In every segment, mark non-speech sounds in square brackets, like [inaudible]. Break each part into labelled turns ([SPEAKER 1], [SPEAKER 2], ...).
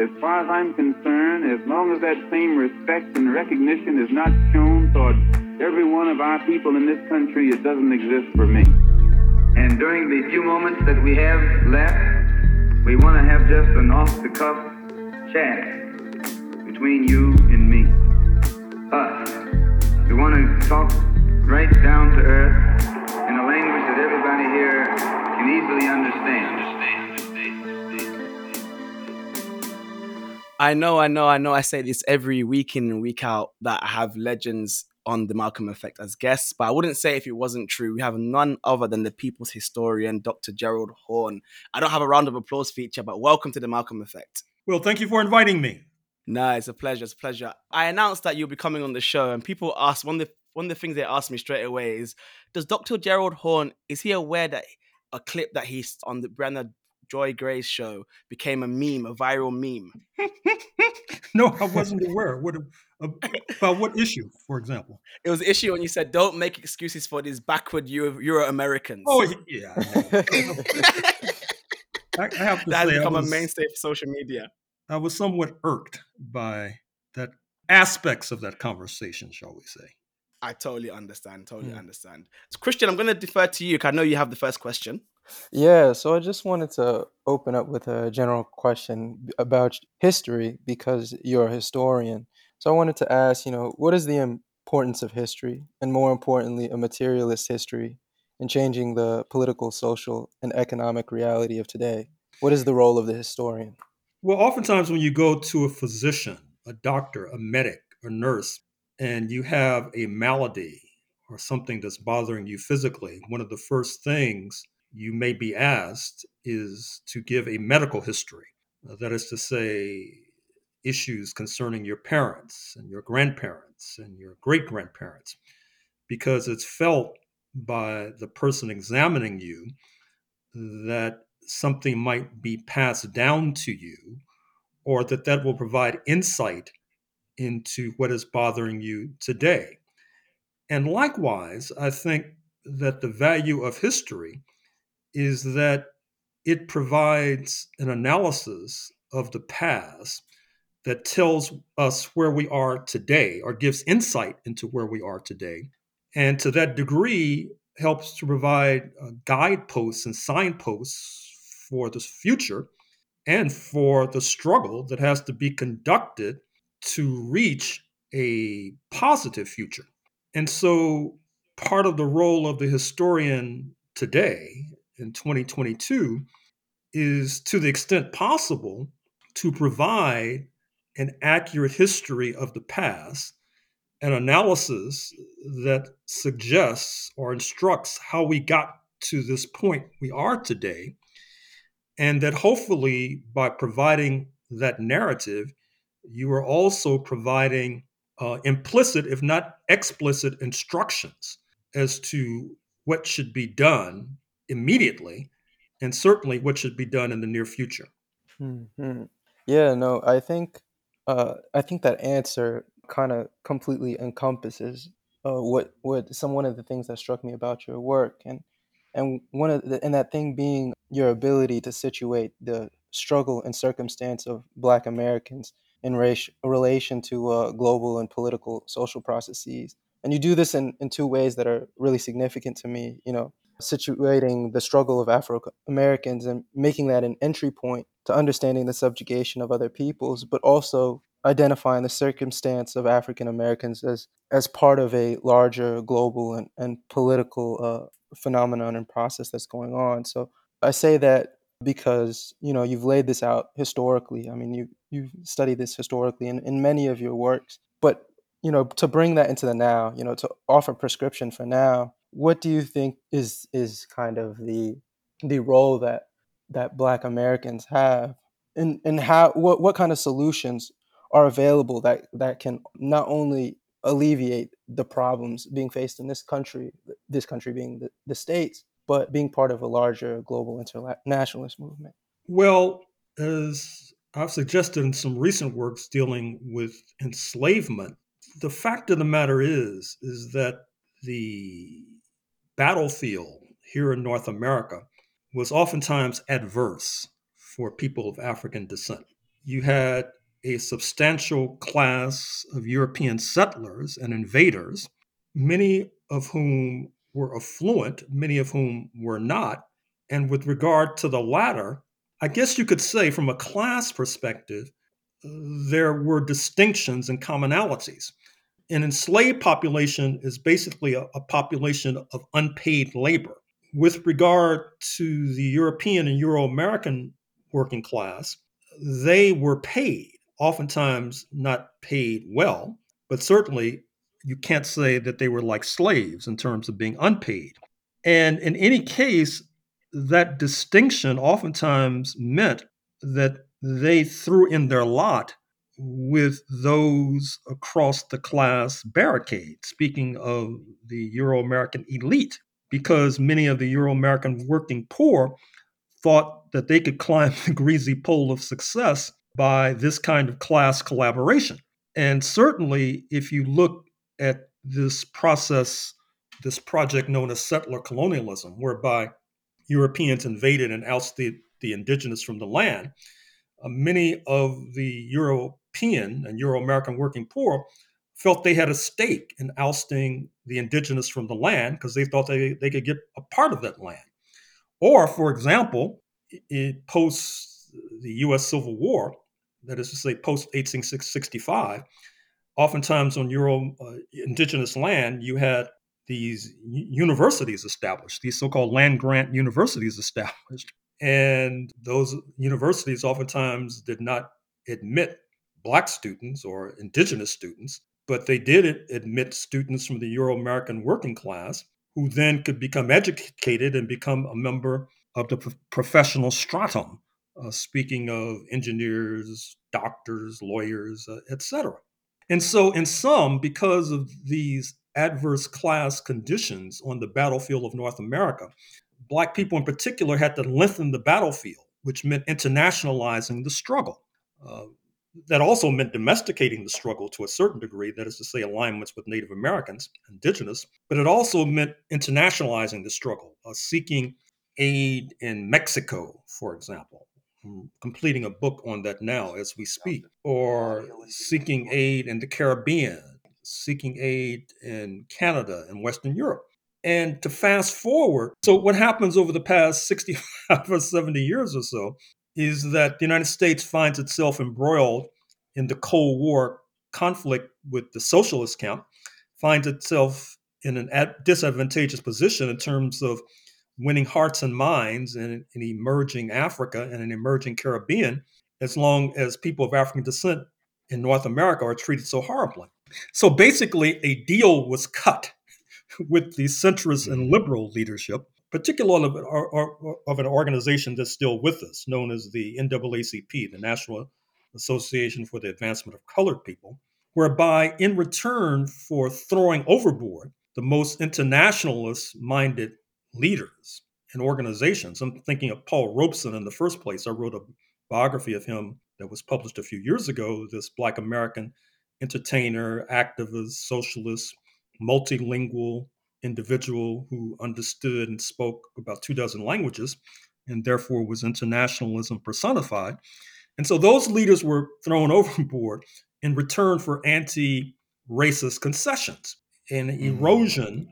[SPEAKER 1] as far as I'm concerned, as long as that same respect and recognition is not shown toward every one of our people in this country, it doesn't exist for me. And during the few moments that we have left, we want to have just an off the cuff chat between you and me. Us. We want to talk right down to earth
[SPEAKER 2] I know, I know, I know. I say this every week in and week out that I have legends on the Malcolm Effect as guests, but I wouldn't say if it wasn't true. We have none other than the people's historian, Dr. Gerald Horne. I don't have a round of applause feature, but welcome to the Malcolm Effect.
[SPEAKER 3] Well, thank you for inviting me.
[SPEAKER 2] No, it's a pleasure. It's a pleasure. I announced that you'll be coming on the show, and people ask one of the one of the things they asked me straight away is, does Dr. Gerald Horne is he aware that a clip that he's on the Briahna Joy Gray's show became a meme, a viral meme. [laughs]
[SPEAKER 3] no, I wasn't aware. What about what issue, for example?
[SPEAKER 2] It was an issue when you said, "Don't make excuses for these backward Euro, Euro Americans."
[SPEAKER 3] Oh yeah, [laughs] I, I, have to
[SPEAKER 2] that
[SPEAKER 3] say,
[SPEAKER 2] has become
[SPEAKER 3] was,
[SPEAKER 2] a mainstay for social media.
[SPEAKER 3] I was somewhat irked by that aspects of that conversation, shall we say?
[SPEAKER 2] I totally understand. Totally mm. understand. So, Christian, I'm going to defer to you because I know you have the first question.
[SPEAKER 4] Yeah, so I just wanted to open up with a general question about history because you're a historian. So I wanted to ask, you know, what is the importance of history, and more importantly, a materialist history, in changing the political, social, and economic reality of today? What is the role of the historian?
[SPEAKER 3] Well, oftentimes when you go to a physician, a doctor, a medic, a nurse, and you have a malady or something that's bothering you physically, one of the first things you may be asked is to give a medical history. Uh, that is to say, issues concerning your parents and your grandparents and your great grandparents, because it's felt by the person examining you that something might be passed down to you or that that will provide insight into what is bothering you today. And likewise, I think that the value of history is that it provides an analysis of the past that tells us where we are today or gives insight into where we are today. And to that degree, helps to provide uh, guideposts and signposts for the future and for the struggle that has to be conducted to reach a positive future. And so, part of the role of the historian today in 2022 is to the extent possible to provide an accurate history of the past, an analysis that suggests or instructs how we got to this point we are today, and that hopefully by providing that narrative, you are also providing uh, implicit, if not explicit, instructions as to what should be done immediately, and certainly what should be done in the near future.
[SPEAKER 4] Mm-hmm. Yeah, no, I think uh, I think that answer kind of completely encompasses uh, what what some one of the things that struck me about your work, and and one of the, and that thing being your ability to situate the struggle and circumstance of Black Americans in race, relation to uh, global and political social processes. And you do this in, in two ways that are really significant to me. You know, situating the struggle of Afro Americans and making that an entry point to understanding the subjugation of other peoples, but also identifying the circumstance of African Americans as as part of a larger global and, and political uh, phenomenon and process that's going on. So I say that because you know you've laid this out historically. I mean, you you've studied this historically in, in many of your works, but you know to bring that into the now, you know, to offer prescription for now what do you think is is kind of the the role that that Black Americans have, and and how what what kind of solutions are available that that can not only alleviate the problems being faced in this country, this country being the, the states, but being part of a larger global internationalist movement.
[SPEAKER 3] Well, as I've suggested in some recent works dealing with enslavement, the fact of the matter is is that the battlefield here in North America was oftentimes adverse for people of African descent. you had a substantial class of European settlers and invaders, many of whom were affluent, many of whom were not. And with regard to the latter, I guess you could say, from a class perspective, uh, there were distinctions and commonalities. An enslaved population is basically a, a population of unpaid labor. With regard to the European and Euro American working class, they were paid, oftentimes not paid well, but certainly you can't say that they were like slaves in terms of being unpaid. And in any case, that distinction oftentimes meant that they threw in their lot with those across the class barricade, speaking of the Euro American elite, because many of the Euro American working poor thought that they could climb [laughs] the greasy pole of success by this kind of class collaboration. And certainly, if you look at this process, this project known as settler colonialism, whereby Europeans invaded and ousted the indigenous from the land, uh, many of the European and Euro American working poor felt they had a stake in ousting the indigenous from the land because they thought they, they could get a part of that land. Or, for example, it, post the US Civil War, that is to say, post 1865, oftentimes on Euro uh, indigenous land, you had these universities established, these so called land grant universities established. And those universities oftentimes did not admit Black students or indigenous students, but they did admit students from the Euro American working class who then could become educated and become a member of the professional stratum, uh, speaking of engineers, doctors, lawyers, uh, etc. And so, in sum, because of these adverse class conditions on the battlefield of North America, Black people in particular had to lengthen the battlefield, which meant internationalizing the struggle. Uh, that also meant domesticating the struggle to a certain degree, that is to say, alignments with Native Americans, indigenous, but it also meant internationalizing the struggle, uh, seeking aid in Mexico, for example. I'm completing a book on that now as we speak, or seeking aid in the Caribbean, seeking aid in Canada and Western Europe. And to fast forward, so what happens over the past 65 [laughs] or 70 years or so is that the United States finds itself embroiled in the Cold War conflict with the socialist camp, finds itself in an disadvantageous position in terms of winning hearts and minds in an emerging Africa and an emerging Caribbean, as long as people of African descent in North America are treated so horribly. So basically, a deal was cut [laughs] with the centrist and liberal leadership, particularly of, of an organization that's still with us, known as the NAACP, the National Association for the Advancement of Colored People, whereby, in return for throwing overboard the most internationalist minded leaders and organizations, I'm thinking of Paul Robeson in the first place. I wrote a biography of him that was published a few years ago, this Black American entertainer, activist, socialist, multilingual individual who understood and spoke about two dozen languages and therefore was internationalism personified. And so those leaders were thrown [laughs] overboard in return for anti racist concessions and mm. erosion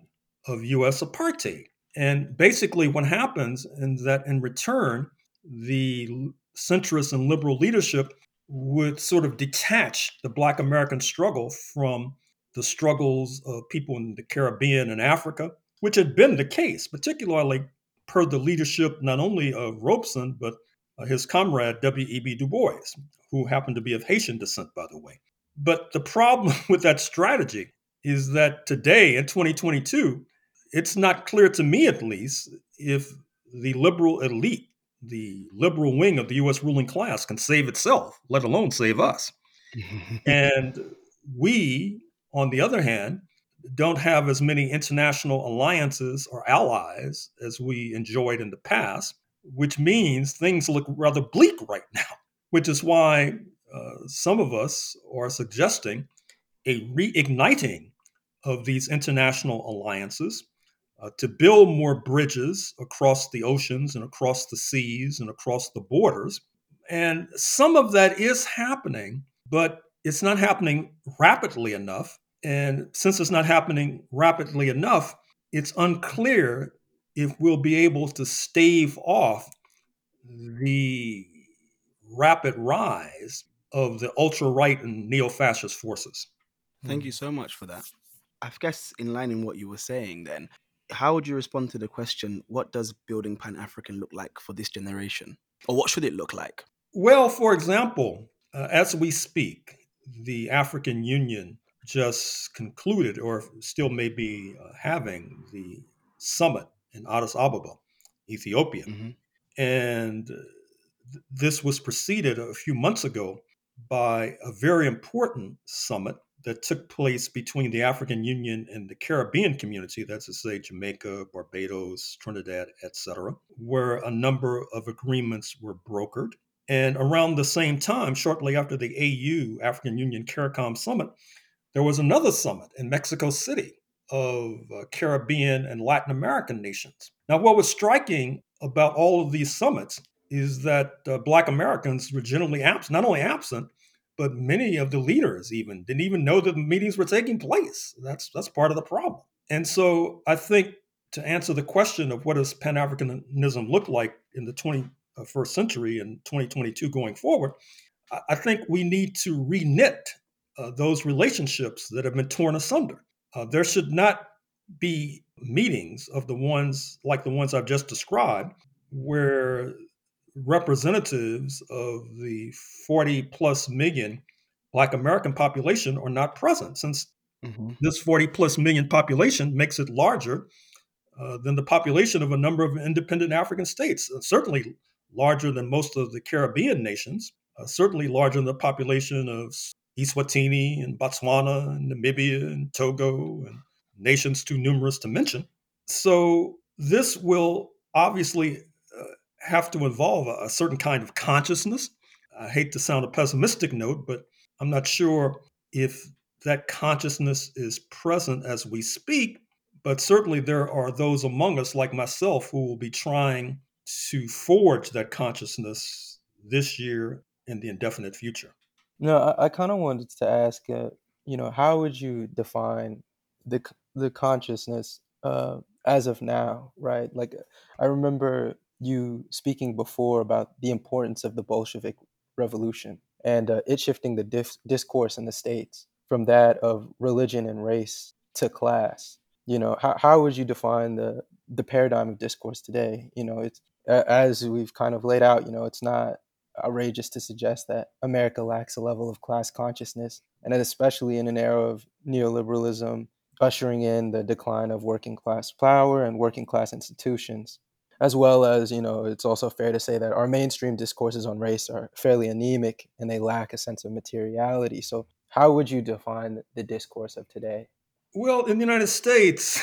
[SPEAKER 3] of US apartheid. And basically, what happens is that in return, the centrist and liberal leadership would sort of detach the Black American struggle from the struggles of people in the Caribbean and Africa, which had been the case, particularly per the leadership not only of Robeson, but uh, his comrade W.E.B. Du Bois, who happened to be of Haitian descent, by the way. But the problem [laughs] with that strategy is that today, in 2022, it's not clear to me, at least, if the liberal elite, the liberal wing of the US ruling class, can save itself, let alone save us. [laughs] and we, on the other hand, don't have as many international alliances or allies as we enjoyed in the past, which means things look rather bleak right [laughs] now, which is why uh, some of us are suggesting a reigniting of these international alliances uh, to build more bridges across the oceans and across the seas and across the borders, And some of that is happening, but it's not happening rapidly enough. And since it's not happening rapidly enough, it's unclear if we'll be able to stave off the rapid rise of the ultra right and neo fascist forces.
[SPEAKER 2] Thank you so much for that. I guess in line in what you were saying, then, how would you respond to the question, what does building Pan African look like for this generation? Or what should it look like?
[SPEAKER 3] Well, for example, uh, as we speak, the African Union just concluded, or still may be uh, having, the summit in Addis Ababa, Ethiopia.
[SPEAKER 2] Mm-hmm.
[SPEAKER 3] And th- this was preceded a few months ago by a very important summit that took place between the African Union and the Caribbean community, that's to say Jamaica, Barbados, Trinidad, etc., where a number of agreements were brokered. And around the same time, shortly after the AU, African Union CARICOM summit, there was another summit in Mexico City of uh, Caribbean and Latin American nations. Now, what was striking about all of these summits is that uh, Black Americans were generally absent, not only absent, but many of the leaders even didn't even know that the meetings were taking place. That's that's part of the problem. And so I think to answer the question of what does Pan Africanism look like in the 21st century and 2022 going forward, I think we need to reknit uh, those relationships that have been torn asunder. Uh, there should not be meetings of the ones like the ones I've just described, where representatives of the 40 plus million Black American population are not present, since mm-hmm. this 40 plus million population makes it larger uh, than the population of a number of independent African states, uh, certainly larger than most of the Caribbean nations, uh, certainly larger than the population of Eswatini and Botswana and Namibia and Togo and nations too numerous to mention. So this will obviously uh, have to involve a, a certain kind of consciousness. I hate to sound a pessimistic note, but I'm not sure if that consciousness is present as we speak. But certainly there are those among us, like myself, who will be trying to forge that consciousness this year and the indefinite future.
[SPEAKER 4] No, I, I kind of wanted to ask, uh, you know, how would you define the the consciousness uh, as of now, right? Like, I remember you speaking before about the importance of the Bolshevik Revolution and uh, it shifting the dif- discourse in the states from that of religion and race to class. You know, how, how would you define the the paradigm of discourse today? You know, it's as we've kind of laid out. You know, it's not outrageous to suggest that America lacks a level of class consciousness, and that especially in an era of neoliberalism ushering in the decline of working class power and working class institutions. As well as you know it's also fair to say that our mainstream discourses on race are fairly anemic and they lack a sense of materiality. So how would you define the discourse of today?
[SPEAKER 3] Well in the united states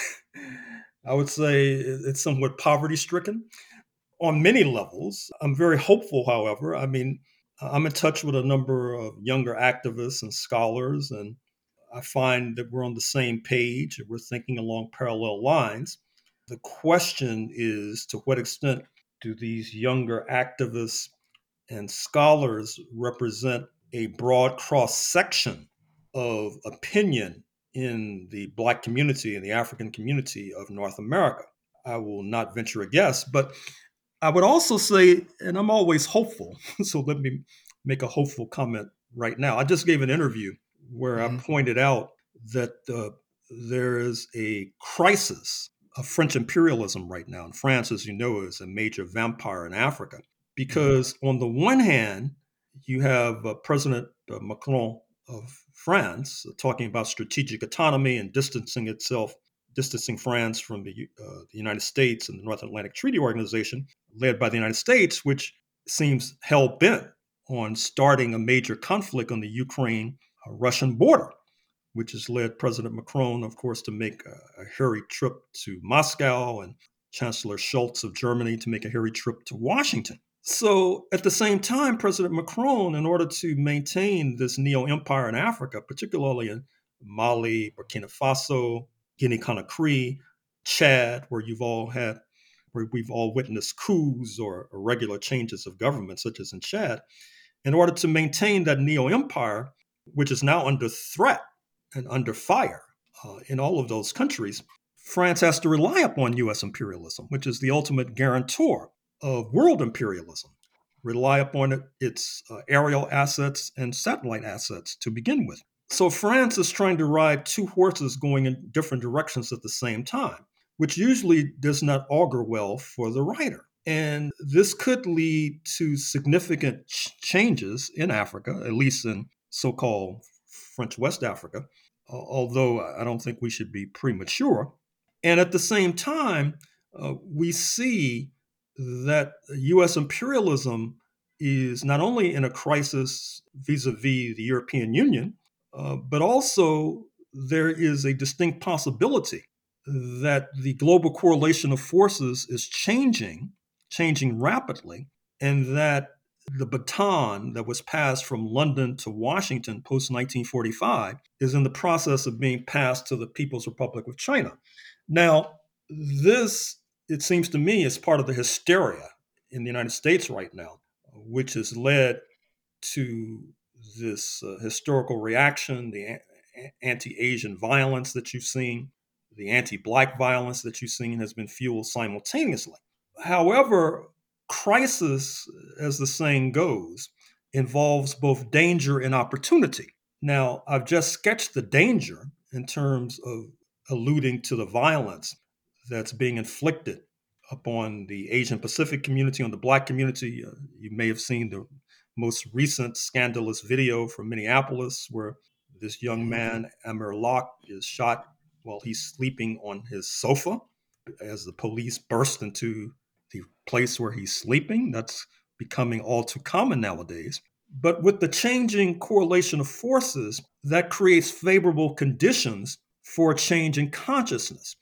[SPEAKER 3] [laughs] i would say it's somewhat poverty stricken on many levels. I'm very hopeful however. I mean i'm in touch with a number of younger activists and scholars and i find that we're on the same page and we're thinking along parallel lines. The question is to what extent do these younger activists and scholars represent a broad cross section of opinion in the Black community and the African community of North America? I will not venture a guess, but I would also say, and I'm always hopeful, [laughs] so let me make a hopeful comment right now. I just gave an interview where mm-hmm. I pointed out that uh, there is a crisis of French imperialism right now. And France, as you know, is a major vampire in Africa. Mm-hmm. Because on the one hand, you have uh, President uh, Macron of France uh, talking about strategic autonomy and distancing itself, distancing France from the, uh, the United States and the North Atlantic Treaty Organization, led by the United States, which seems hell bent on starting a major conflict on the Ukraine Russian border which has led President Macron, of course, to make a, a hurried trip to Moscow and Chancellor Scholz of Germany to make a hurried trip to Washington. So, at the same time, President Macron, in order to maintain this neo empire in Africa, particularly in Mali, Burkina Faso, Guinea Conakry, Chad, where you've all had where we've all witnessed coups or irregular changes of government, such as in Chad, in order to maintain that neo empire, which is now under threat and under fire uh, in all of those countries, France has to rely upon US imperialism, which is the ultimate guarantor of world imperialism, rely upon it, its uh, aerial assets and satellite assets to begin with. So France is trying to ride two horses going in different directions at the same time, which usually does not augur well for the rider. And this could lead to significant ch- changes in Africa, at least in so called French West Africa, although I don't think we should be premature. And at the same time, uh, we see that US imperialism is not only in a crisis vis a vis the European Union, uh, but also there is a distinct possibility that the global correlation of forces is changing, changing rapidly, and that the baton that was passed from London to Washington post 1945 is in the process of being passed to the People's Republic of China. Now, this, it seems to me, is part of the hysteria in the United States right now, which has led to this uh, historical reaction, the a- anti Asian violence that you've seen, the anti Black violence that you've seen has been fueled simultaneously. However, crisis, as the saying goes, involves both danger and opportunity. Now, I've just sketched the danger in terms of alluding to the violence that's being inflicted upon the Asian Pacific community, on the Black community. Uh, you may have seen the most recent scandalous video from Minneapolis where this young mm-hmm. man, Amir Locke, is shot while he's sleeping on his sofa as the police burst into the place where he's sleeping. That's becoming all too common nowadays. But with the changing correlation of forces, that creates favorable conditions for a change in consciousness.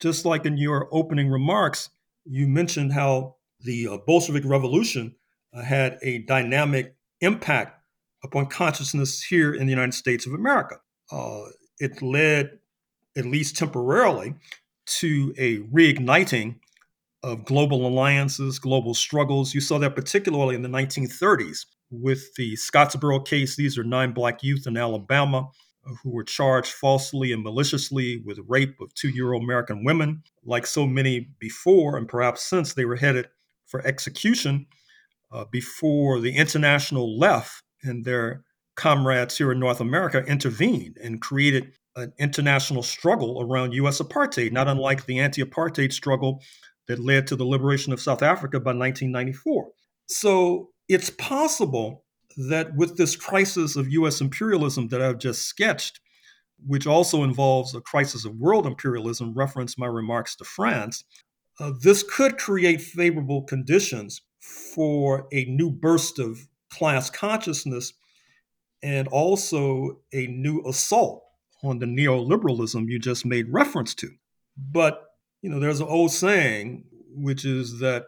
[SPEAKER 3] Just like in your opening remarks, you mentioned how the uh, Bolshevik Revolution had a dynamic impact upon consciousness here in the United States of America. Uh, it led, at least temporarily, to a reigniting of global alliances, global struggles. You saw that particularly in the 1930s with the Scottsboro case. These are nine black youth in Alabama who were charged falsely and maliciously with rape of two Euro American women. Like so many before, and perhaps since, they were headed for execution uh, before the international left and their comrades here in North America intervened and created an international struggle around U.S. apartheid, not unlike the anti apartheid struggle that led to the liberation of South Africa by 1994. So it's possible that with this crisis of US imperialism that I've just sketched, which also involves a crisis of world imperialism, reference my remarks to France, uh, this could create favorable conditions for a new burst of class consciousness and also a new assault on the neoliberalism you just made reference to. But, you know, there's an old saying, which is that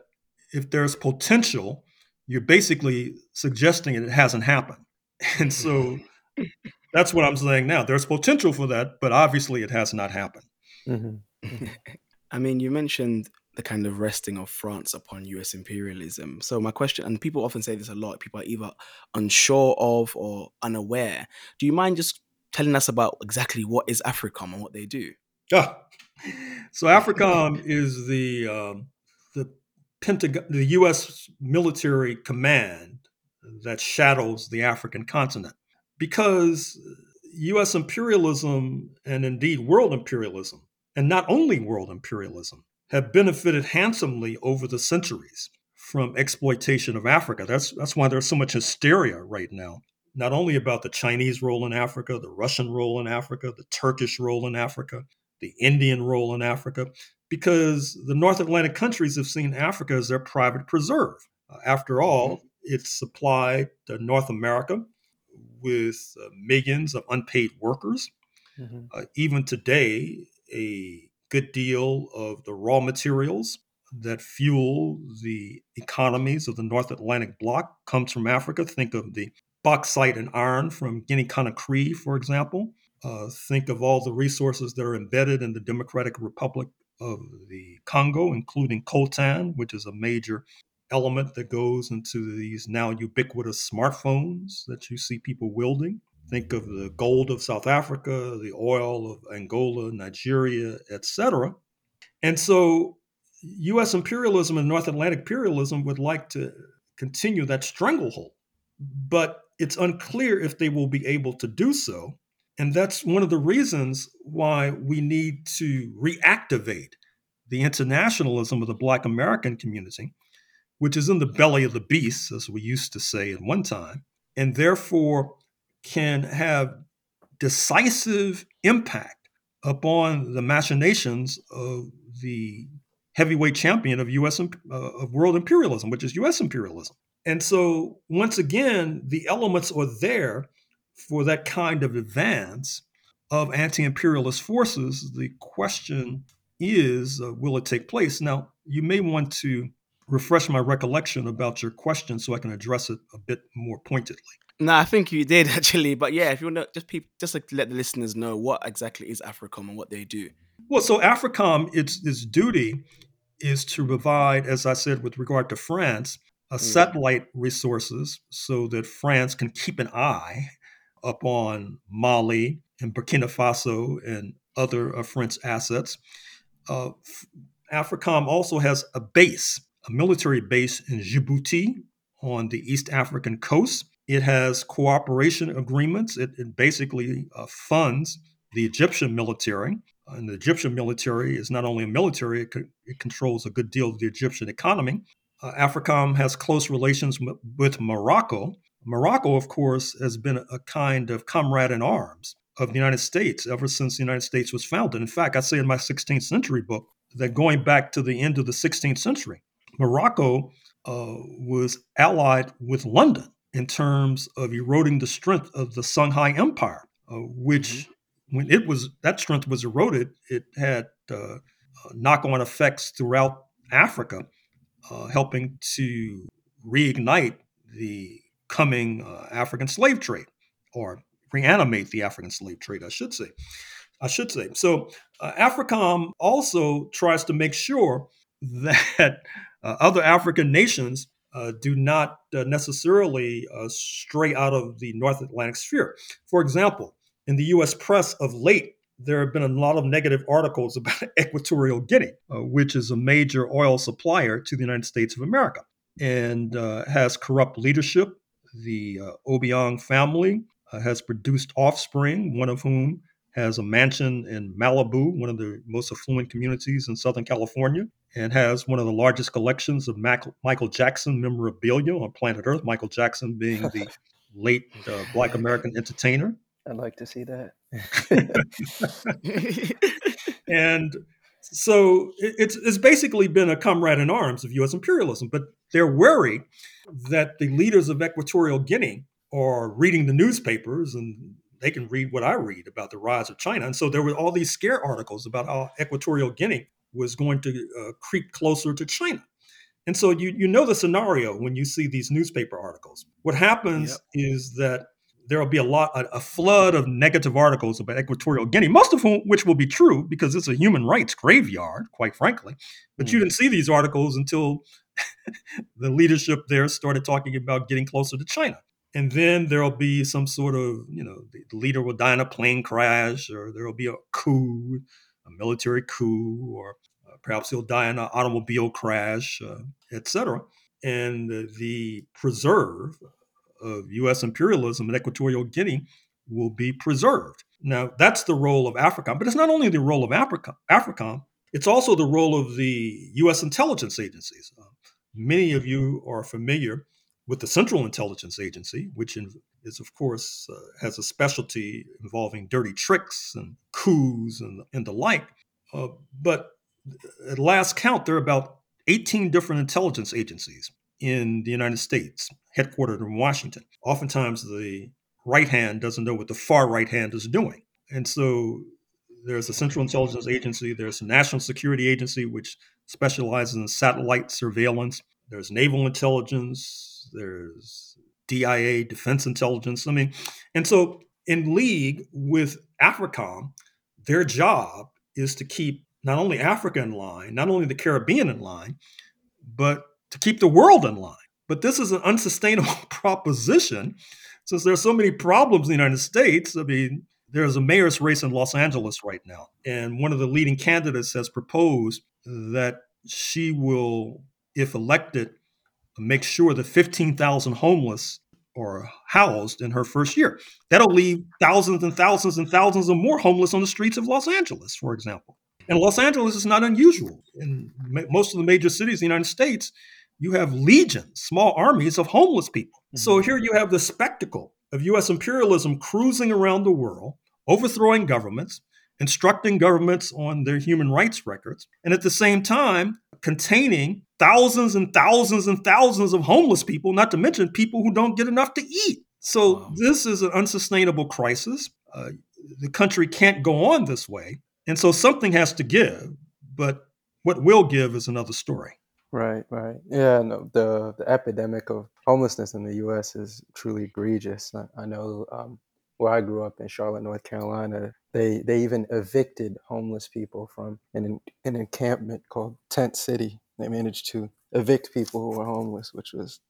[SPEAKER 3] if there's potential, you're basically suggesting it hasn't happened. [laughs] And so that's what I'm saying now. There's potential for that, but obviously it has not happened.
[SPEAKER 2] Mm-hmm. [laughs] I mean, you mentioned the kind of resting of France upon US imperialism. So, my question, and people often say this a lot, people are either unsure of or unaware. Do you mind just telling us about exactly what is AFRICOM and what they do?
[SPEAKER 3] Yeah. So, AFRICOM is the um, Pentagon, the U.S. military command that shadows the African continent. Because U.S. imperialism and indeed world imperialism, and not only world imperialism, have benefited handsomely over the centuries from exploitation of Africa. That's, that's why there's so much hysteria right now, not only about the Chinese role in Africa, the Russian role in Africa, the Turkish role in Africa, the Indian role in Africa, because the North Atlantic countries have seen Africa as their private preserve. Uh, after all, mm-hmm. it supplied North America with uh, millions of unpaid workers. Mm-hmm. Uh, even today, a good deal of the raw materials that fuel the economies of the North Atlantic bloc comes from Africa. Think of the bauxite and iron from Guinea Conakry, for example. Uh, think of all the resources that are embedded in the Democratic Republic of the Congo, including coltan, which is a major element that goes into these now ubiquitous smartphones that you see people wielding. Think of the gold of South Africa, the oil of Angola, Nigeria, etc. And so US imperialism and North Atlantic imperialism would like to continue that stranglehold. But it's unclear if they will be able to do so. And that's one of the reasons why we need to reactivate the internationalism of the Black American community, which is in the belly of the beast, as we used to say at one time, and therefore can have decisive impact upon the machinations of the heavyweight champion of U.S. Uh, of world imperialism, which is U.S. imperialism. And so, once again, the elements are there for that kind of advance of anti-imperialist forces. The question is, uh, will it take place? Now, you may want to refresh my recollection about your question so I can address it a bit more pointedly.
[SPEAKER 2] No, I think you did [laughs] actually, but yeah, if you want to just people, just like let the listeners know what exactly is AFRICOM and what they do.
[SPEAKER 3] Well, so AFRICOM, its its duty is to provide, as I said, with regard to France, a mm. satellite resources so that France can keep an eye upon Mali and Burkina Faso and other uh, French assets. Uh, AFRICOM also has a base, a military base in Djibouti on the East African coast. It has cooperation agreements. It, it basically uh, funds the Egyptian military. And the Egyptian military is not only a military, it, co- it controls a good deal of the Egyptian economy. Uh, AFRICOM has close relations m- with Morocco. Morocco, of course, has been a, a kind of comrade in arms of the United States ever since the United States was founded. In fact, I say in my 16th century book that going back to the end of the 16th century, Morocco uh, was allied with London in terms of eroding the strength of the Songhai Empire, uh, which mm-hmm. when it was that strength was eroded, it had uh, uh knock-on effects throughout Africa, uh, helping to reignite the coming uh, African slave trade, or reanimate the African slave trade, I should say. I should say. So, AFRICOM also tries to make sure [laughs] that other African nations uh, do not uh, necessarily uh, stray out of the North Atlantic sphere. For example, in the US press of late, there have been a lot of negative articles [laughs] about Equatorial Guinea, uh, which is a major oil supplier to the United States of America and has corrupt leadership. The Obiang family has produced offspring, one of whom has a mansion in Malibu, one of the most affluent communities in Southern California, and has one of the largest collections of Mac- Michael Jackson memorabilia on planet Earth. Michael Jackson being the [laughs] late uh, Black American entertainer.
[SPEAKER 4] I'd like to see that. [laughs]
[SPEAKER 3] and so it's it's basically been a comrade in arms of U.S. imperialism, but they're worried that the leaders of Equatorial Guinea are reading the newspapers and they can read what I read about the rise of China. And so there were all these scare articles about how Equatorial Guinea was going to uh, creep closer to China. And so you you know the scenario when you see these newspaper articles. What happens yep. is that there will be a lot a, a, flood of negative articles about Equatorial Guinea, most of whom which will be true because it's a human rights graveyard, quite frankly. But mm. you didn't see these articles until [laughs] the leadership there started talking about getting closer to China and then there'll be some sort of you know the leader will die in a plane crash or there'll be a coup a military coup or uh, perhaps he'll die in an automobile crash uh, etc and the preserve of u.s imperialism in equatorial guinea will be preserved. Now that's the role of africa but it's not only the role of africa africa it's also the role of the u.s intelligence agencies. Uh, many of you are familiar with the Central Intelligence Agency, which is, of course, uh, has a specialty involving dirty tricks and coups and, and the like. Uh, but at last count, there are about 18 different intelligence agencies in the United States, headquartered in Washington. Oftentimes, the right hand doesn't know what the far right hand is doing. And so there's a Central Intelligence Agency, there's a National Security Agency, which specializes in satellite surveillance, there's naval intelligence, there's DIA, Defense Intelligence. I mean, and so in league with AFRICOM, their job is to keep not only Africa in line, not only the Caribbean in line, but to keep the world in line. But this is an unsustainable [laughs] proposition since there's so many problems in the United States. I mean, there's a mayor's race in Los Angeles right now, and one of the leading candidates has proposed that she will, if elected, make sure that 15,000 homeless are housed in her first year. That'll leave thousands and thousands and thousands of more homeless on the streets of Los Angeles, for example. And Los Angeles is not unusual. In most of the major cities in the United States, you have legions, small armies of homeless people. Mm-hmm. So here you have the spectacle of US imperialism cruising around the world, overthrowing governments, instructing governments on their human rights records, and at the same time, containing thousands and thousands and thousands of homeless people, not to mention people who don't get enough to eat. So wow. this is an unsustainable crisis. Uh, the country can't go on this way. And so something has to give, but what will give is another story.
[SPEAKER 4] Right, right. Yeah, no, the the epidemic of homelessness in the U.S. is truly egregious. I, I know um, where I grew up in Charlotte, North Carolina, they they even evicted homeless people from an an encampment called Tent City. They managed to evict people who were homeless, which was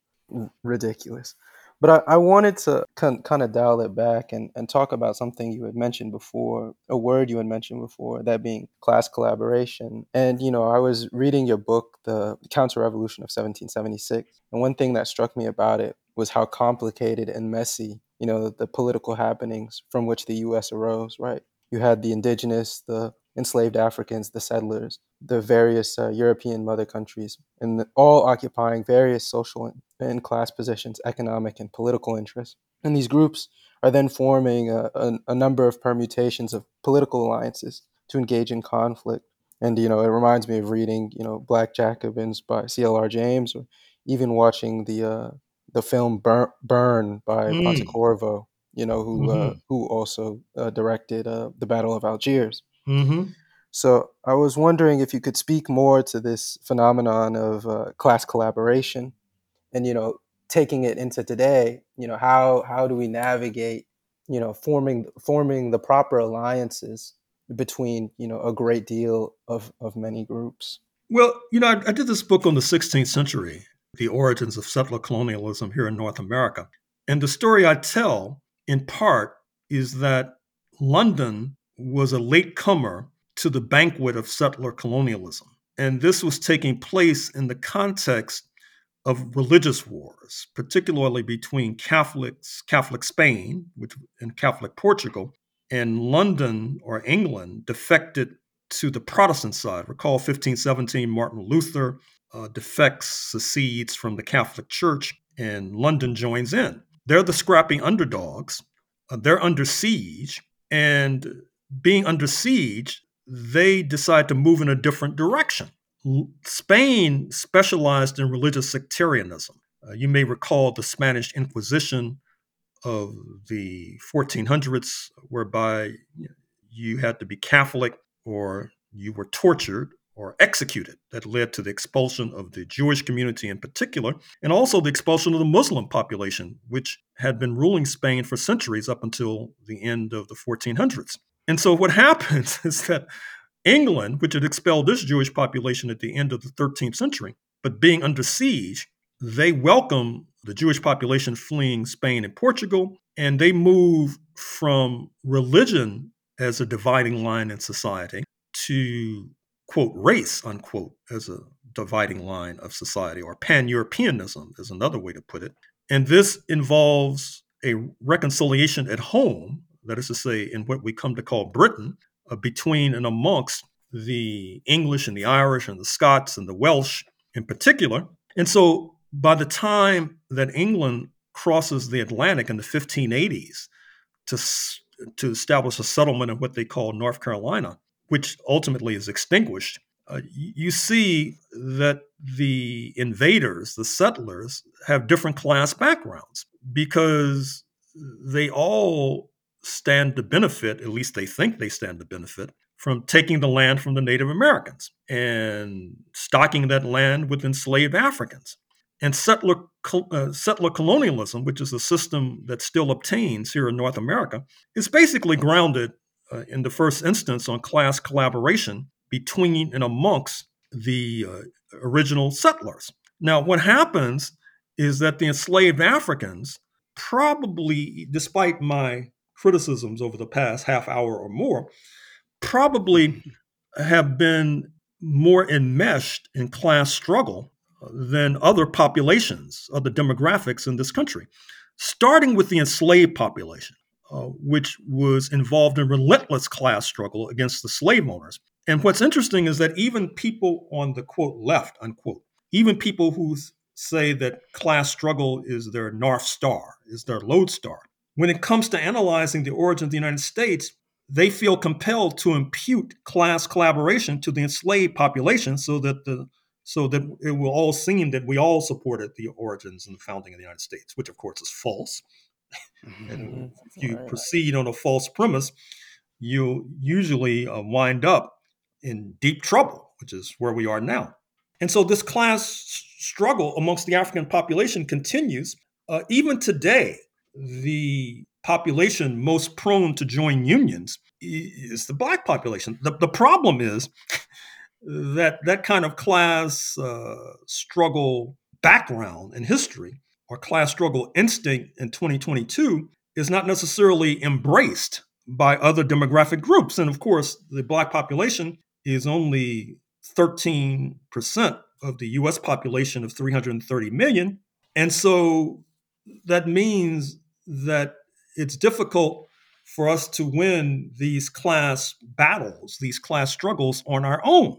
[SPEAKER 4] ridiculous. But I, I wanted to con- kind of dial it back and, and talk about something you had mentioned before, a word you had mentioned before, that being class collaboration. And, you know, I was reading your book, The Counter Revolution of 1776. And one thing that struck me about it was how complicated and messy, you know, the, political happenings from which the U.S. arose, right? You had the indigenous, the enslaved Africans, the settlers, the various uh, European mother countries, and all occupying various social and class positions, economic and political interests. And these groups are then forming a, a, a number of permutations of political alliances to engage in conflict. And you know, it reminds me of reading, you know, Black Jacobins by C.L.R. James, or even watching the uh, the film Burn, Burn by mm. Pontecorvo, you know, who uh, mm-hmm. uh, who also uh, directed uh, the Battle of Algiers. Mm-hmm. So I was wondering if you could speak more to this phenomenon of uh, class collaboration, and you know, taking it into today. You know, how how do we navigate, you know, forming forming the proper alliances between you know a great deal of of many groups.
[SPEAKER 3] Well, you know, I, I did this book on the 16th century, the origins of settler colonialism here in North America, and the story I tell, in part, is that London was a late comer to the banquet of settler colonialism. And this was taking place in the context of religious wars, particularly between Catholics, Catholic Spain, which and Catholic Portugal, and London or England defected to the Protestant side. Recall 1517, Martin Luther uh, defects, secedes from the Catholic Church, and London joins in. They're the scrappy underdogs. Uh, they're under siege, and being under siege, they decide to move in a different direction. Spain specialized in religious sectarianism. Uh, you may recall the Spanish Inquisition of the 1400s, whereby you had to be Catholic or you were tortured or executed. That led to the expulsion of the Jewish community in particular, and also the expulsion of the Muslim population, which had been ruling Spain for centuries up until the end of the 1400s. And so what [laughs] happens is that England, which had expelled this Jewish population at the end of the 13th century, but being under siege, they welcome the Jewish population fleeing Spain and Portugal, and they move from religion as a dividing line in society to quote race unquote as a dividing line of society or pan-europeanism is another way to put it and this involves a reconciliation at home that is to say, in what we come to call Britain, uh, between and amongst the English and the Irish and the Scots and the Welsh in particular. And so by the time that England crosses the Atlantic in the 1580s to, to establish a settlement in what they call North Carolina, which ultimately is extinguished, uh, you see that the invaders, the settlers, have different class backgrounds because they all stand to benefit, at least they think they stand to benefit, from taking the land from the Native Americans and stocking that land with enslaved Africans. And settler, uh, settler colonialism, which is a system that still obtains here in North America, is basically grounded uh, in the first instance on class collaboration between and amongst the uh, original settlers. Now, what happens is that the enslaved Africans probably, despite my criticisms over the past half hour or more, probably have been more enmeshed in class struggle than other populations, other demographics in this country, starting with the enslaved population, uh, which was involved in relentless class struggle against the slave owners. And what's interesting is that even people on the quote left, unquote, even people who say that class struggle is their North Star, is their lodestar, when it comes to analyzing the origin of the United States, they feel compelled to impute class collaboration to the enslaved population so that the so that it will all seem that we all supported the origins and the founding of the United States, which of course is false. [laughs] Mm-hmm. and if you right. proceed on a false premise, you usually uh, wind up in deep trouble, which is where we are now. And so this class struggle amongst the African population continues. Uh, even today, the population most prone to join unions is the black population. The, the problem is [laughs] that that kind of class uh, struggle background and history or class struggle instinct in 2022 is not necessarily embraced by other demographic groups. And of course, the black population is only 13% of the US population of 330 million. And so that means that it's difficult for us to win these class battles, these class struggles on our own.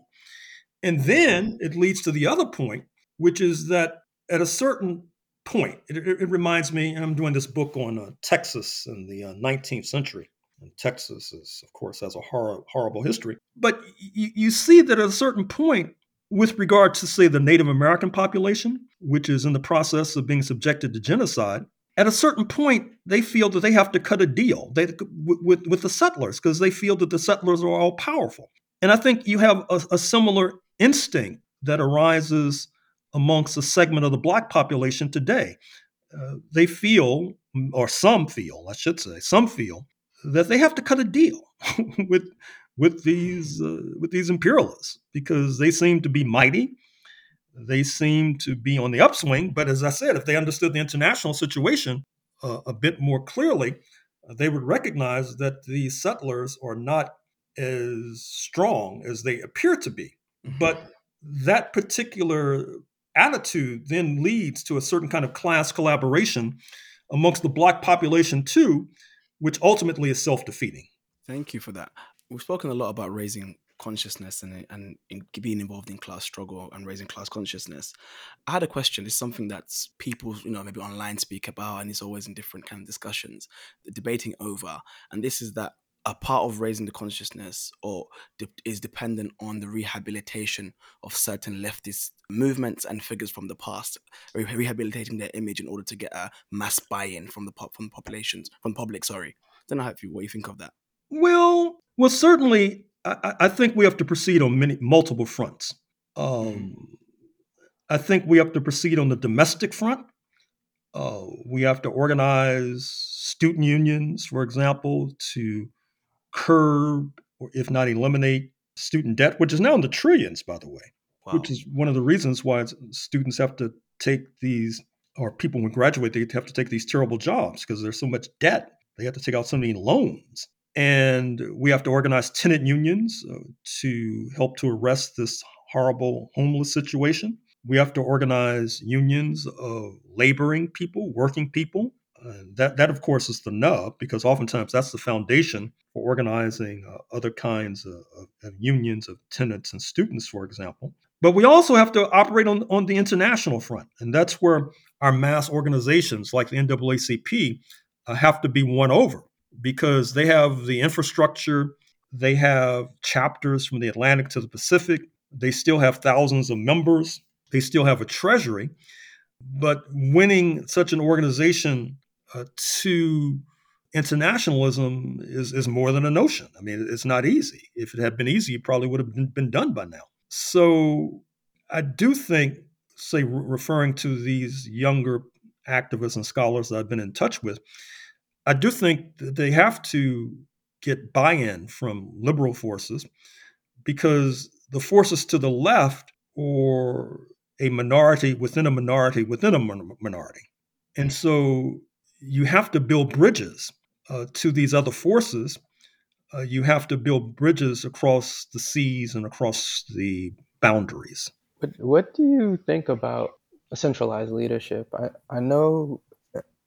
[SPEAKER 3] And then it leads to the other point, which is that at a certain point, it, it, it reminds me, I'm doing this book on uh, Texas in the uh, 19th century. And Texas is, of course, has a hor- horrible history. But y- you see that at a certain point, with regard to, say, the Native American population, which is in the process of being subjected to genocide, at a certain point, they feel that they have to cut a deal they, with, with the settlers because they feel that the settlers are all powerful. And I think you have a, a similar instinct that arises amongst a segment of the black population today. Uh, they feel, or some feel, I should say, some feel that they have to cut a deal [laughs] with with these uh, with these imperialists because they seem to be mighty they seem to be on the upswing. But as I said, if they understood the international situation uh, a bit more clearly, uh, they would recognize that the settlers are not as strong as they appear to be. Mm-hmm. But that particular attitude then leads to a certain kind of class collaboration amongst the black population too, which ultimately is self-defeating.
[SPEAKER 2] Thank you for that. We've spoken a lot about raising consciousness and and in being involved in class struggle and raising class consciousness. I had a question. It's something that people, you know, maybe online speak about, and it's always in different kind of discussions, debating over. And this is that a part of raising the consciousness or de- is dependent on the rehabilitation of certain leftist movements and figures from the past, re- rehabilitating their image in order to get a mass buy-in from the pop from populations from the public. Sorry, I don't know how you, what you think of that.
[SPEAKER 3] Well, well, certainly I, I, think we have to proceed on many multiple fronts. Um, I think we have to proceed on the domestic front. Uh, we have to organize student unions, for example, to curb or if not eliminate student debt, which is now in the trillions, by the way, wow. which is one of the reasons why students have to take these, or people when graduate, they have to take these terrible jobs because there's so much debt. They have to take out so many loans. And we have to organize tenant unions uh, to help to arrest this horrible homeless situation. We have to organize unions of laboring people, working people. Uh, that, that, of course, is the nub because oftentimes that's the foundation for organizing uh, other kinds of, of, of, unions of tenants and students, for example. But we also have to operate on, on the international front. And that's where our mass organizations like the NAACP uh, have to be won over because they have the infrastructure, they have chapters from the Atlantic to the Pacific, they still have thousands of members, they still have a treasury. But winning such an organization uh, to internationalism is, is more than a notion. I mean, it's not easy. If it had been easy, it probably would have been, done by now. So I do think, say, re- referring to these younger activists and scholars that I've been in touch with, I do think that they have to get buy in from liberal forces because the forces to the left or a minority within a minority within a minority. And so you have to build bridges uh, to these other forces. Uh, you have to build bridges across the seas and across the boundaries.
[SPEAKER 4] But what do you think about centralized leadership? I, I know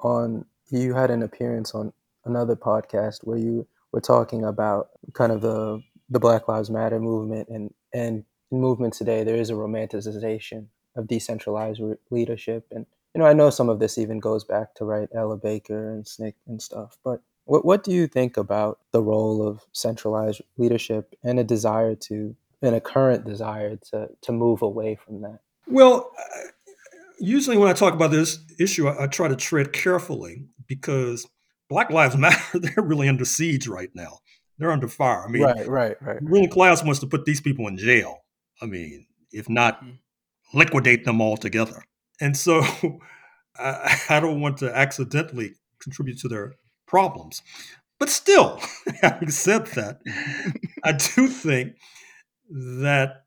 [SPEAKER 4] on you had an appearance on another podcast where you were talking about kind of the the Black Lives Matter movement and and movement today there is a romanticization of decentralized re- leadership and you know I know some of this even goes back to right Ella Baker and SNCC and stuff but what what do you think about the role of centralized leadership and a desire to and a current desire to to move away from that
[SPEAKER 3] well usually when I talk about this issue I, I try to tread carefully because Black Lives Matter [laughs] they're really under siege right now they're under fire. I mean,
[SPEAKER 4] right, right, right.
[SPEAKER 3] Ruling class wants to put these people in jail. I mean, if not mm-hmm. liquidate them altogether. And so [laughs] I, I don't want to accidentally contribute to their problems. But still, [laughs] having said that, I [laughs] do think that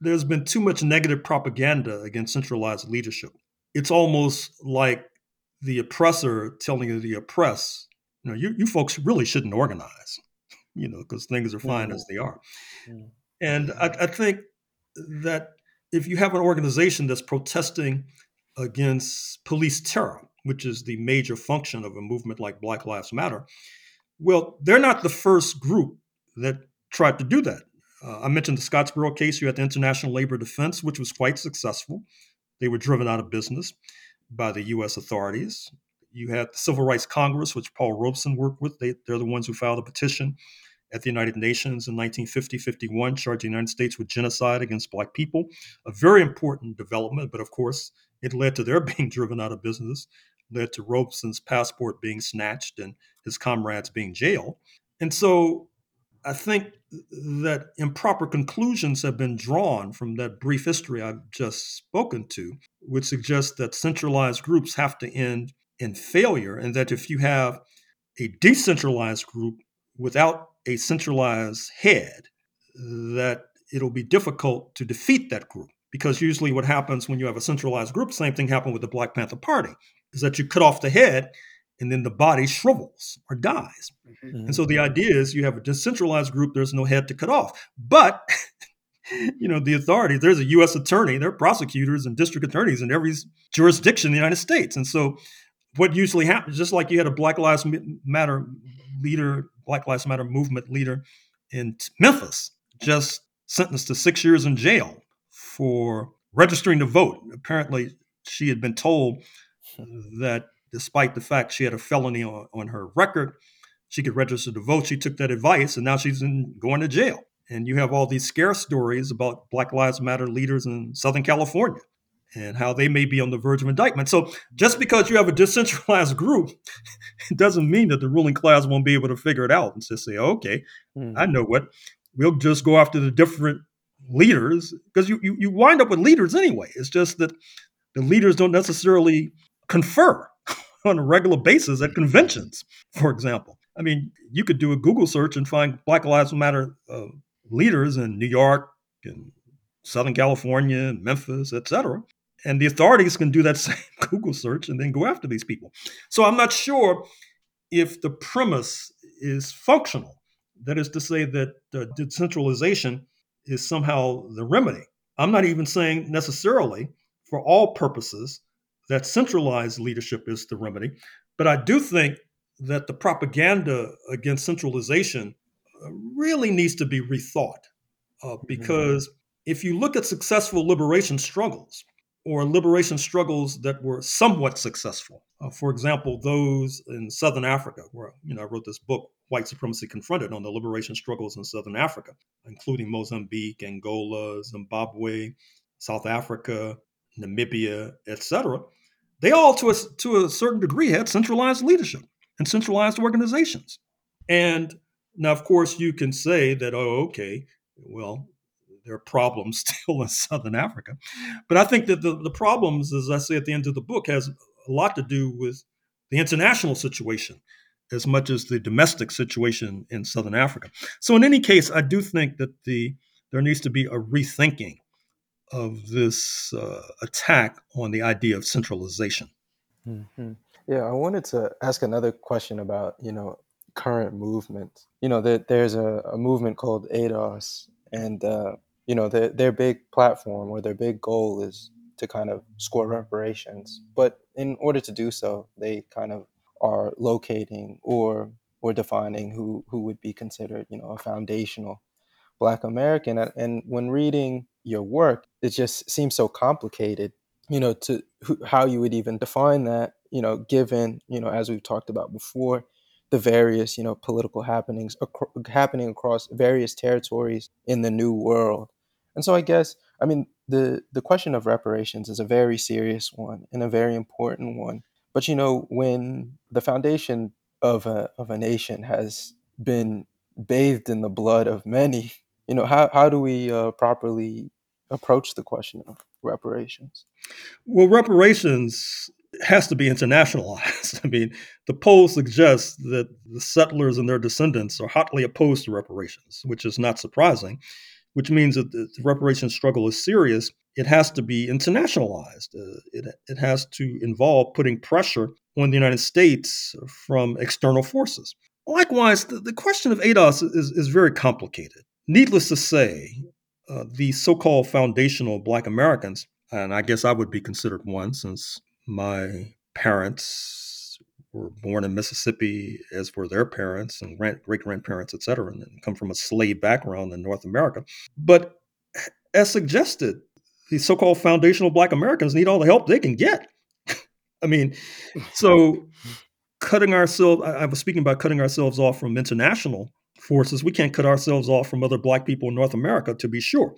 [SPEAKER 3] there's been too much negative propaganda against centralized leadership. It's almost like the oppressor telling the oppressed, you know, you, you folks really shouldn't organize you know, because things are fine as they are. And I, I think that if you have an organization that's protesting against police terror, which is the major function of a movement like Black Lives Matter, well, they're not the first group that tried to do that. Uh, I mentioned the Scottsboro case. You had the International Labor Defense, which was quite successful. They were driven out of business by the U.S. authorities. You had the Civil Rights Congress, which Paul Robeson worked with. They, they're the ones who filed a petition at the United Nations in 1950 51, charged the United States with genocide against Black people. A very important development, but of course, it led to their [laughs] being driven out of business, led to Robeson's passport being snatched and his comrades being jailed. And so I think that improper conclusions have been drawn from that brief history I've just spoken to, which suggests that centralized groups have to end in failure, and that if you have a decentralized group without a centralized head, that it'll be difficult to defeat that group. Because usually, what happens when you have a centralized group, same thing happened with the Black Panther Party, is that you cut off the head and then the body shrivels or dies. Mm-hmm. And so the idea is you have a decentralized group, there's no head to cut off. But [laughs] you know, the authorities, there's a US attorney, there are prosecutors and district attorneys in every jurisdiction in the United States. And so what usually happens, just like you had a Black Lives Matter leader, Black Lives Matter movement leader in Memphis, just sentenced to six years in jail for registering to vote. Apparently, she had been told that despite the fact she had a felony on, on her record, she could register to vote. She took that advice, and now she's in, going to jail. And you have all these scare stories about Black Lives Matter leaders in Southern California and how they may be on the verge of indictment. So just because you have a decentralized group, [laughs] it doesn't mean that the ruling class won't be able to figure it out and just say, okay, mm. I know what, we'll just go after the different leaders because you, you, you wind up with leaders anyway. It's just that the leaders don't necessarily confer [laughs] on a regular basis at conventions, for example. I mean, you could do a Google search and find Black Lives Matter uh, leaders in New York and Southern California, and Memphis, etc and the authorities can do that [laughs] same Google search and then go after these people. So I'm not sure if the premise is functional. That is to say, that uh, decentralization is somehow the remedy. I'm not even saying necessarily for all purposes that centralized leadership is the remedy, but I do think that the propaganda against centralization uh, really needs to be rethought. Uh, mm-hmm. because mm-hmm. if you look at successful liberation struggles, or liberation struggles that were somewhat successful. Uh, for example, those in Southern Africa, where you know I wrote this book, White Supremacy Confronted, on the liberation struggles in Southern Africa, including Mozambique, Angola, Zimbabwe, South Africa, Namibia, etc. They all, to a, to a certain degree, had centralized leadership and centralized organizations. And now, of course, you can say that, oh, okay, well, there are problems [laughs] still in Southern Africa. But I think that the, the problems, as I say at the end of the book, has a lot to do with the international situation as much as the domestic situation in Southern Africa. So, in any case, I do think that the there needs to be a rethinking of this uh, attack on the idea of centralization.
[SPEAKER 4] Mm-hmm. Yeah, I wanted to ask another question about you know current movement. You know, that there's a, a movement called ADOS, and uh, you know their their big platform or their big goal is to kind of score reparations. But in order to do so, they kind of are locating or or defining who who would be considered you know a foundational Black American. And when reading your work, it just seems so complicated, you know, to how you would even define that, you know, given, you know, as we've talked about before, the various, you know, political happenings ac- happening across various territories in the New World. And so I guess, I mean, the the question of reparations is a very serious one and a very important one. But you know, when the foundation of a of a nation has been bathed in the blood of many, you know, how how do we uh, properly approach the question of reparations?
[SPEAKER 3] Well, reparations has to be internationalized. [laughs] I mean, the polls suggest that the settlers and their descendants are hotly opposed to reparations, which is not surprising, which means that the reparations struggle is serious. It has to be internationalized. Uh, it, it has to involve putting pressure on the United States from external forces. Likewise, the, the question of ADOS is, is very complicated. Needless to say, uh, the so called foundational Black Americans, and I guess I would be considered one since my parents were born in Mississippi, as were their parents and great grandparents, et cetera, and come from a slave background in North America. But as suggested, these so called foundational Black Americans need all the help they can get. [laughs] I mean, so cutting ourselves, I was speaking about cutting ourselves off from international forces. We can't cut ourselves off from other Black people in North America, to be sure.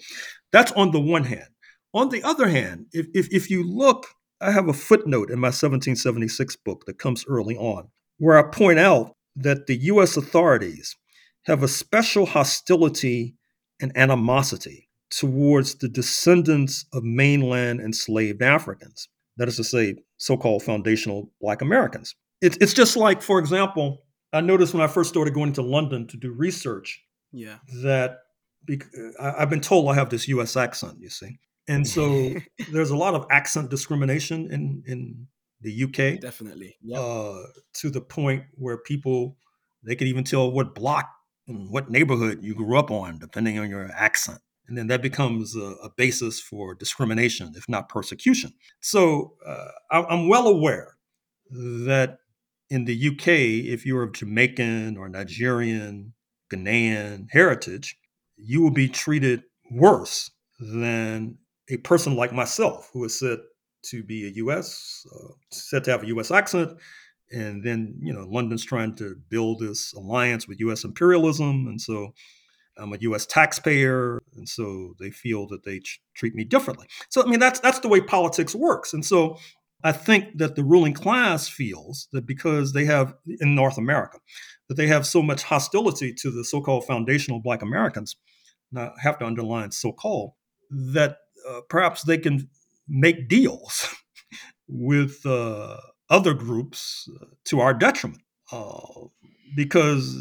[SPEAKER 3] That's on the one hand. On the other hand, if, if, if you look, I have a footnote in my 1776 book that comes early on, where I point out that the US authorities have a special hostility and animosity towards the descendants of mainland enslaved Africans. That is to say, so called foundational Black Americans. It, it's just like, for example, I noticed when I first started going to London to do research
[SPEAKER 2] yeah.
[SPEAKER 3] that uh, I've been told I have this U.S. accent, you see, and so [laughs] there's a lot of accent discrimination in in the UK.
[SPEAKER 2] Definitely, yeah.
[SPEAKER 3] Uh, to the point where people they could even tell what block and what neighborhood you grew up on, depending on your accent, and then that becomes a, a basis for discrimination, if not persecution. So uh, I, I'm well aware that in the UK, if you're of Jamaican or Nigerian, Ghanaian heritage, you will be treated worse than a person like myself who is said to be a U.S. Uh, said to have a U.S. accent, and then you know London's trying to build this alliance with U.S. imperialism, and so I'm a U.S. taxpayer, and so they feel that they ch- treat me differently. So I mean that's that's the way politics works, and so I think that the ruling class feels that because they have in North America, that they have so much hostility to the so-called foundational Black Americans. Now, I have to underline so-called that uh, perhaps they can make deals [laughs] with uh, other groups uh, to our detriment, uh, because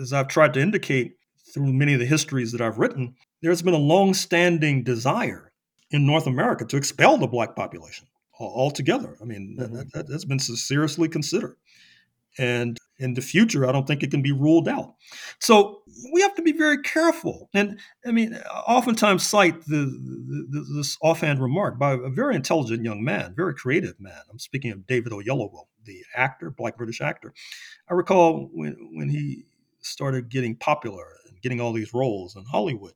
[SPEAKER 3] as I've tried to indicate through many of the histories that I've written, there's been a long-standing desire in North America to expel the Black population altogether. I mean, mm-hmm. that, that, has been seriously considered. And in the future, I don't think it can be ruled out. So we have to be very careful. And I mean, oftentimes cite the, the, this offhand remark by a very intelligent young man, very creative man. I'm speaking of David Oyelowo, the actor, black British actor. I recall when, when he started getting popular and getting all these roles in Hollywood,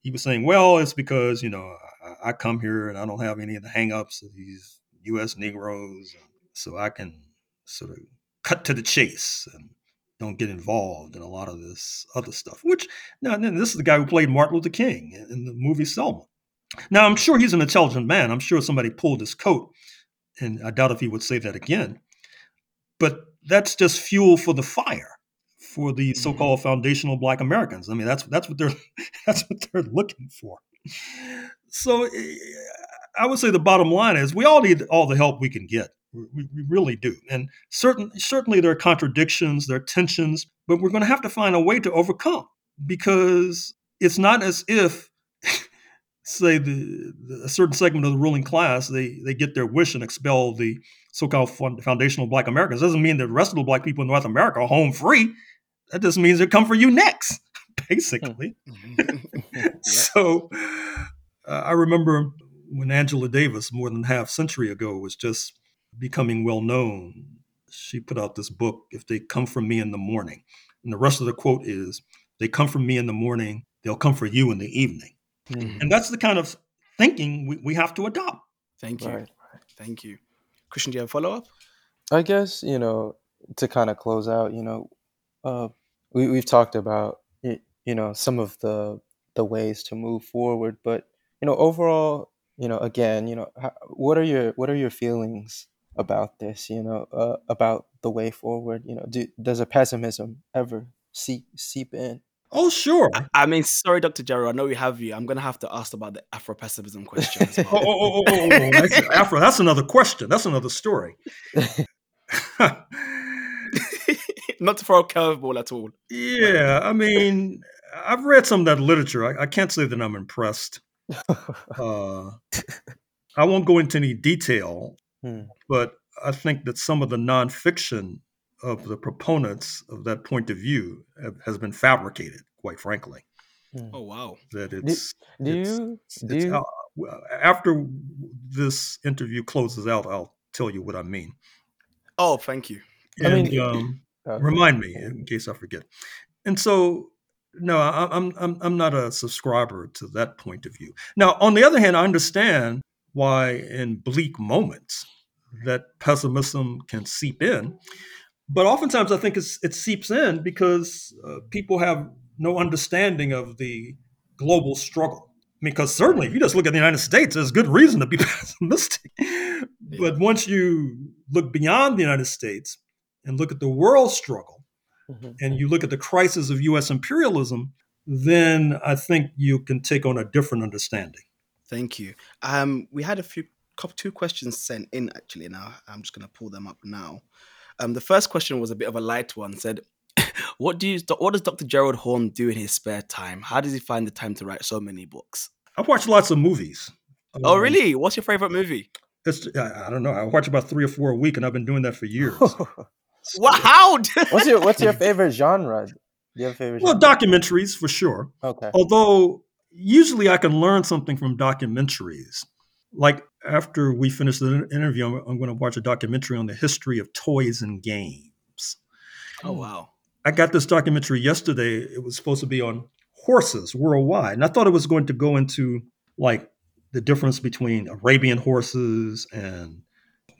[SPEAKER 3] he was saying, well, it's because, you know, I, I come here and I don't have any of the hangups of these U.S. Negroes. So I can sort of cut to the chase and don't get involved in a lot of this other stuff. Which, now, then this is the guy who played Martin Luther King in, in the movie Selma. Now, I'm sure he's an intelligent man. I'm sure somebody pulled his coat, and I doubt if he would say that again. But that's just fuel for the fire for the mm-hmm. so-called foundational Black Americans. I mean, that's that's what they're [laughs] that's what they're looking for. So, eh, I would say the bottom line is we all need all the help we can get. We, we really do, and certain certainly there are contradictions, there are tensions, but we're going to have to find a way to overcome because it's not as if [laughs] say the, the, a certain segment of the ruling class they they get their wish and expel the so-called foundational black americans. It doesn't mean that the rest of the black people in north america are home free. That just means they come for you next [laughs] basically. [laughs] So uh, i remember when angela davis more than half century ago was just becoming well known she put out this book if they come from me in the morning and the rest of the quote is they come from me in the morning they'll come for you in the evening Mm-hmm. And that's the kind of thinking we, we have to adopt.
[SPEAKER 2] Thank you. Right. Thank you. Christian, do you have a follow up?
[SPEAKER 4] I guess, you know, to kind of close out, you know, uh, we, we've talked about, you know, some of the the ways to move forward, but, you know, overall, you know, again, you know, how, what are your what are your feelings about this, you know, uh, about the way forward? You know, do, does a pessimism ever seep seep in?
[SPEAKER 3] Oh, sure.
[SPEAKER 2] I, I mean, sorry, Dr. Gerald, I know we have you. I'm going to have to ask about the Afro pessimism question. [laughs]
[SPEAKER 3] Well. oh, oh, oh, oh, oh, that's, Afro, that's another question. That's another story. [laughs]
[SPEAKER 2] Not to throw a curveball at all.
[SPEAKER 3] Yeah, I mean, I've read some of that literature. I, I can't say that I'm impressed. [laughs] Uh, I won't go into any detail, hmm. but I think that some of the nonfiction of the proponents of that point of view have, has been fabricated, quite frankly.
[SPEAKER 2] Hmm. Oh wow!
[SPEAKER 3] That it's
[SPEAKER 4] do, do
[SPEAKER 3] it's,
[SPEAKER 4] you do you...
[SPEAKER 3] Uh, after this interview closes out, I'll tell you what I mean.
[SPEAKER 2] Oh, thank you.
[SPEAKER 3] And, I mean, um, okay. remind me in case I forget. And so, no, I, I'm I'm I'm not a subscriber to that point of view. Now, on the other hand, I understand why in bleak moments that pessimism can seep in but oftentimes I think it seeps in because uh, people have no understanding of the global struggle. I mean, because certainly if you just look at the United States, there's good reason to be [laughs] pessimistic. Yeah. But once you look beyond the United States and look at the world struggle, mm-hmm. and you look at the crisis of U.S. imperialism, then I think you can take on a different understanding.
[SPEAKER 2] Thank you. Um, we had a few, two questions sent in actually. Now I'm just going to pull them up now. Um, the first question was a bit of a light one. Said, [laughs] "What do you? What does Dr. Gerald Horne do in his spare time? How does he find the time to write so many books?"
[SPEAKER 3] I've watched lots of movies.
[SPEAKER 2] Oh, um, really? What's your favorite movie?
[SPEAKER 3] It's I, I, don't know. I watch about three or four a week, and I've been doing that for years. [laughs]
[SPEAKER 2] wow! [laughs]
[SPEAKER 4] what's your What's your favorite genre? Do you have favorite?
[SPEAKER 3] Well, genre? documentaries for sure.
[SPEAKER 4] Okay.
[SPEAKER 3] Although usually I can learn something from documentaries. Like after we finish the interview, I'm, I'm, going to watch a documentary on the history of toys and games.
[SPEAKER 2] Oh, wow.
[SPEAKER 3] I got this documentary yesterday. It was supposed to be on horses worldwide. And I thought it was going to go into like the difference between Arabian horses and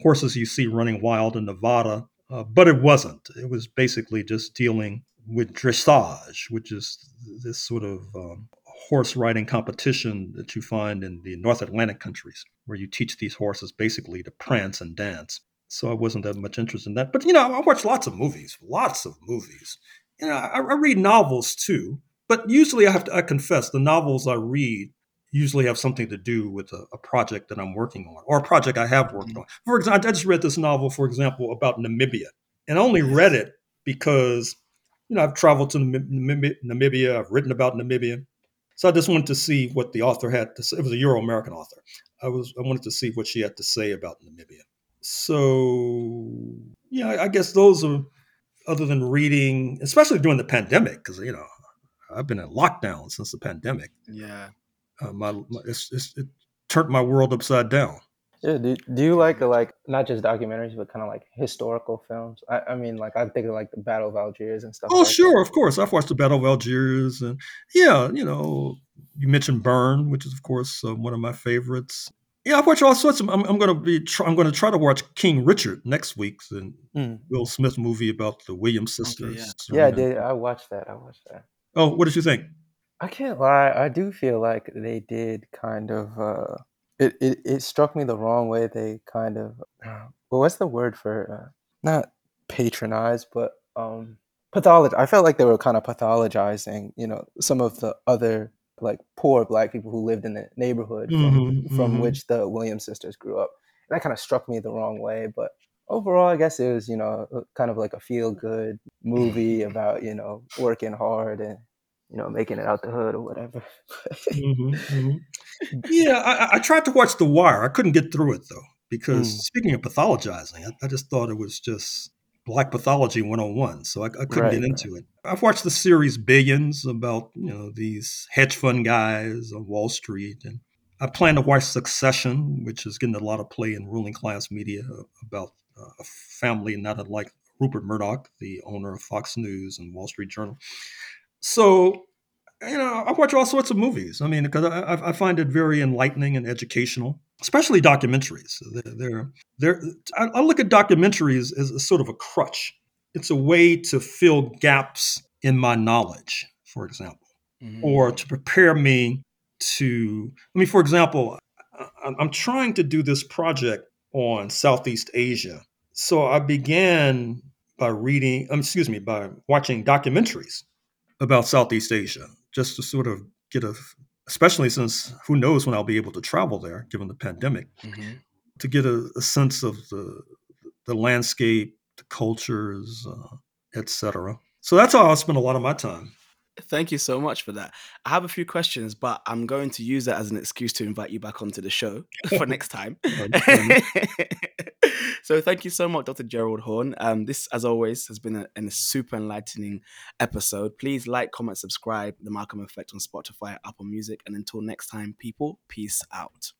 [SPEAKER 3] horses you see running wild in Nevada. Uh, but it wasn't. It was basically just dealing with dressage, which is this sort of um, horse riding competition that you find in the North Atlantic countries, where you teach these horses basically to prance and dance. So I wasn't that much interested in that. But, you know, I watch lots of movies, lots of movies. You know, I, I read novels too. But usually I have to I confess, the novels I read usually have something to do with a, a, project that I'm working on or a project I have worked mm-hmm. on. For example, I just read this novel, for example, about Namibia. And I only read it because, you know, I've traveled to Namibia, I've written about Namibia. So I just wanted to see what the author had to say. It was a Euro American author. I was I wanted to see what she had to say about Namibia. So yeah, I guess those are other than reading, especially during the pandemic, because you know I've been in lockdown since the pandemic.
[SPEAKER 2] Yeah,
[SPEAKER 3] uh, my, my it's, it's, it turned my world upside down.
[SPEAKER 4] Yeah, do, do you like like not just documentaries, but kind of like historical films? I, I mean, like I'm thinking like the Battle of Algiers and stuff.
[SPEAKER 3] Oh,
[SPEAKER 4] like
[SPEAKER 3] sure,
[SPEAKER 4] that.
[SPEAKER 3] of course. I've watched the Battle of Algiers, and yeah, you know, you mentioned Burn, which is of course uh, one of my favorites. Yeah, I've watched all sorts of. I'm, I'm going to be. Try, I'm going to try to watch King Richard next week, the mm. Will Smith movie about the Williams sisters.
[SPEAKER 4] Okay, yeah. yeah, I did. I watched that. I watched that.
[SPEAKER 3] Oh, what did you think?
[SPEAKER 4] I can't lie. I do feel like they did kind of. uh it, it, it struck me the wrong way. They kind of, well, what's the word for, uh, not patronize, but um, pathologize. I felt like they were kind of pathologizing, you know, some of the other like poor black people who lived in the neighborhood from, mm-hmm, from mm-hmm. which the Williams sisters grew up. And that kind of struck me the wrong way. But overall, I guess it was, you know, kind of like a feel good movie about, you know, working hard and you know, making it out the hood or whatever.
[SPEAKER 3] hmm hmm [laughs] Yeah, I, I tried to watch The Wire. I couldn't get through it though, because
[SPEAKER 4] Mm.
[SPEAKER 3] speaking of pathologizing, I, I just thought it was just black pathology 101. So I, I couldn't
[SPEAKER 4] Right,
[SPEAKER 3] get into it. I've watched the series Billions about, you know, these hedge fund guys on Wall Street. And I plan to watch Succession, which is getting a lot of play in ruling class media about uh, a family not unlike Rupert Murdoch, the owner of Fox News and Wall Street Journal. So you know, I watch all sorts of movies. I mean, because I, I- find it very enlightening and educational, especially documentaries. They're, they're, I, I look at documentaries as a sort of a crutch. It's a way to fill gaps in my knowledge, for example,
[SPEAKER 2] Mhm.
[SPEAKER 3] or to prepare me to. I mean, for example, I, I'm- I'm trying to do this project on Southeast Asia. So I began by reading, um, excuse me, by watching documentaries about Southeast Asia, just to sort of get a, especially since who knows when I'll be able to travel there, given the pandemic,
[SPEAKER 2] Mhm.
[SPEAKER 3] to get a, a sense of the the landscape, the cultures, uh, etc. So that's how I spend a lot of my time.
[SPEAKER 2] Thank you so much for that. I have a few questions, but I'm going to use that as an excuse to invite you back onto the show [laughs] for next time. [laughs] [laughs] So thank you so much, Dr. Gerald Horne. Um, this, as always, has been a, a super enlightening episode. Please like, comment, subscribe. The Malcolm Effect on Spotify, Apple Music, and until next time, people, peace out.